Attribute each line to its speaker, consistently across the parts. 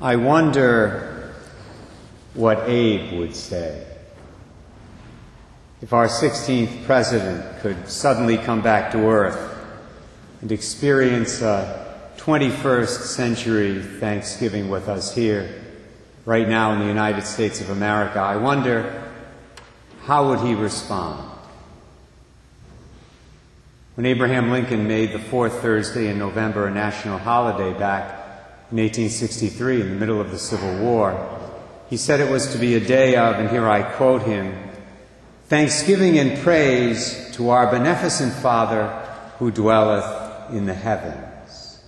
Speaker 1: I wonder what Abe would say if our 16th president could suddenly come back to Earth and experience a 21st century Thanksgiving with us here, right now in the United States of America. I wonder how would he respond? When Abraham Lincoln made the fourth Thursday in November a national holiday back in 1863 in the middle of the Civil War, he said it was to be a day of, and here I quote him, thanksgiving and praise to our beneficent Father who dwelleth in the heavens.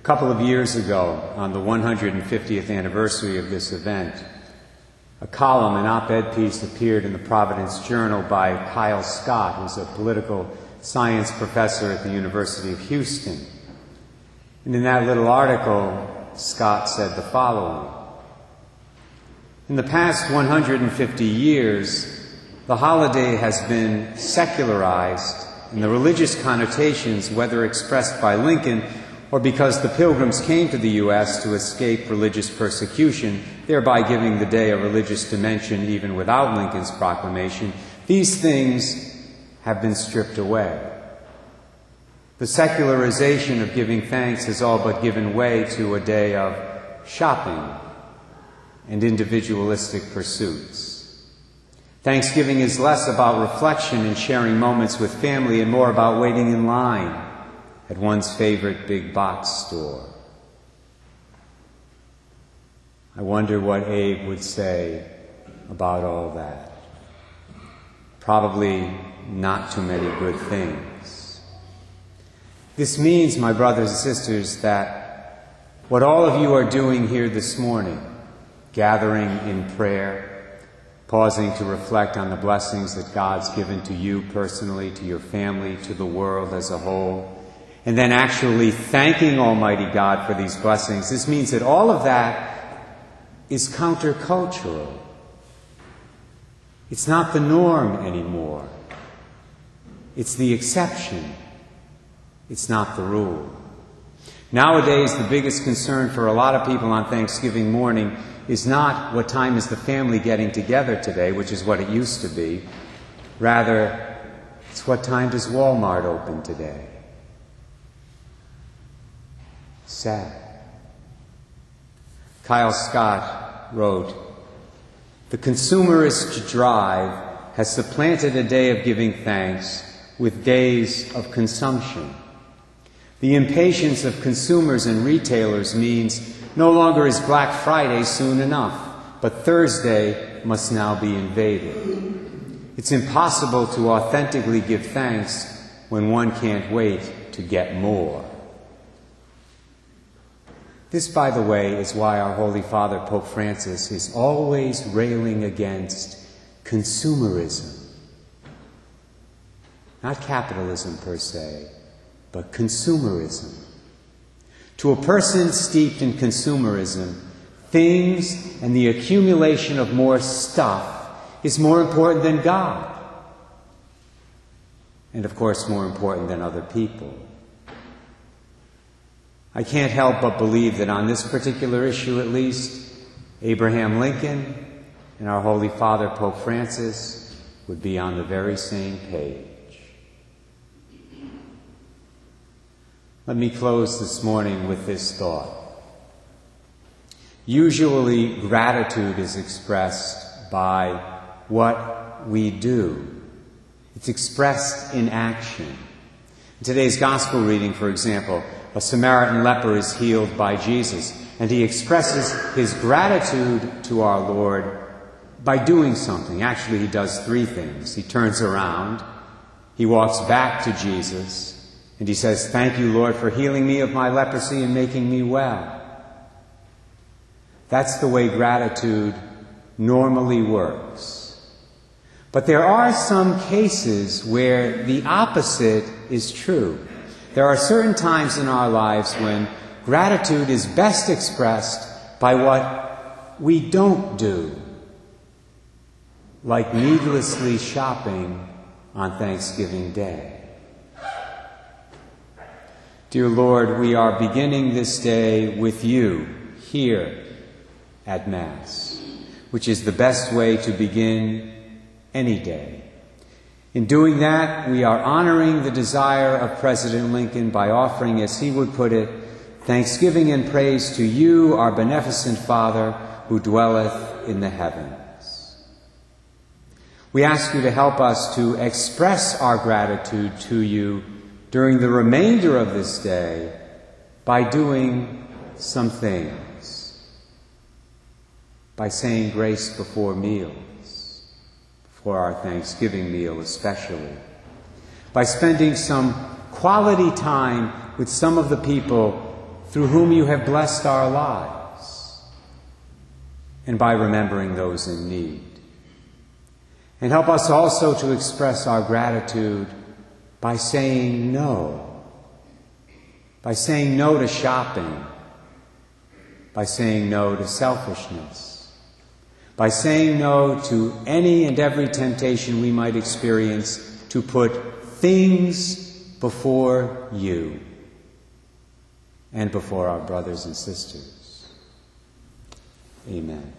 Speaker 1: A couple of years ago, on the 150th anniversary of this event, a column, an op ed piece appeared in the Providence Journal by Kyle Scott, who's a political science professor at the University of Houston. And in that little article, Scott said the following In the past 150 years, the holiday has been secularized, and the religious connotations, whether expressed by Lincoln or because the pilgrims came to the U.S. to escape religious persecution, thereby giving the day a religious dimension even without Lincoln's proclamation, these things have been stripped away. The secularization of giving thanks has all but given way to a day of shopping and individualistic pursuits. Thanksgiving is less about reflection and sharing moments with family and more about waiting in line at one's favorite big box store. I wonder what Abe would say about all that. Probably not too many good things. This means, my brothers and sisters, that what all of you are doing here this morning, gathering in prayer, pausing to reflect on the blessings that God's given to you personally, to your family, to the world as a whole, and then actually thanking Almighty God for these blessings, this means that all of that is countercultural. It's not the norm anymore. It's the exception. It's not the rule. Nowadays, the biggest concern for a lot of people on Thanksgiving morning is not what time is the family getting together today, which is what it used to be. Rather, it's what time does Walmart open today? Sad. Kyle Scott wrote, The consumerist drive has supplanted a day of giving thanks with days of consumption. The impatience of consumers and retailers means no longer is Black Friday soon enough, but Thursday must now be invaded. It's impossible to authentically give thanks when one can't wait to get more. This, by the way, is why our Holy Father, Pope Francis, is always railing against consumerism. Not capitalism per se, but consumerism. To a person steeped in consumerism, things and the accumulation of more stuff is more important than God. And of course, more important than other people. I can't help but believe that on this particular issue, at least, Abraham Lincoln and our Holy Father, Pope Francis, would be on the very same page. Let me close this morning with this thought. Usually, gratitude is expressed by what we do. It's expressed in action. In today's gospel reading, for example, a Samaritan leper is healed by Jesus, and he expresses his gratitude to our Lord by doing something. Actually, he does three things. He turns around, he walks back to Jesus, and he says, Thank you, Lord, for healing me of my leprosy and making me well. That's the way gratitude normally works. But there are some cases where the opposite is true. There are certain times in our lives when gratitude is best expressed by what we don't do, like needlessly shopping on Thanksgiving Day. Dear Lord, we are beginning this day with you here at Mass, which is the best way to begin any day. In doing that, we are honoring the desire of President Lincoln by offering, as he would put it, thanksgiving and praise to you, our beneficent Father, who dwelleth in the heavens. We ask you to help us to express our gratitude to you during the remainder of this day by doing some things. By saying grace before meals, for our Thanksgiving meal especially. By spending some quality time with some of the people through whom you have blessed our lives. And by remembering those in need. And help us also to express our gratitude by saying no, by saying no to shopping, by saying no to selfishness, by saying no to any and every temptation we might experience to put things before you and before our brothers and sisters. Amen.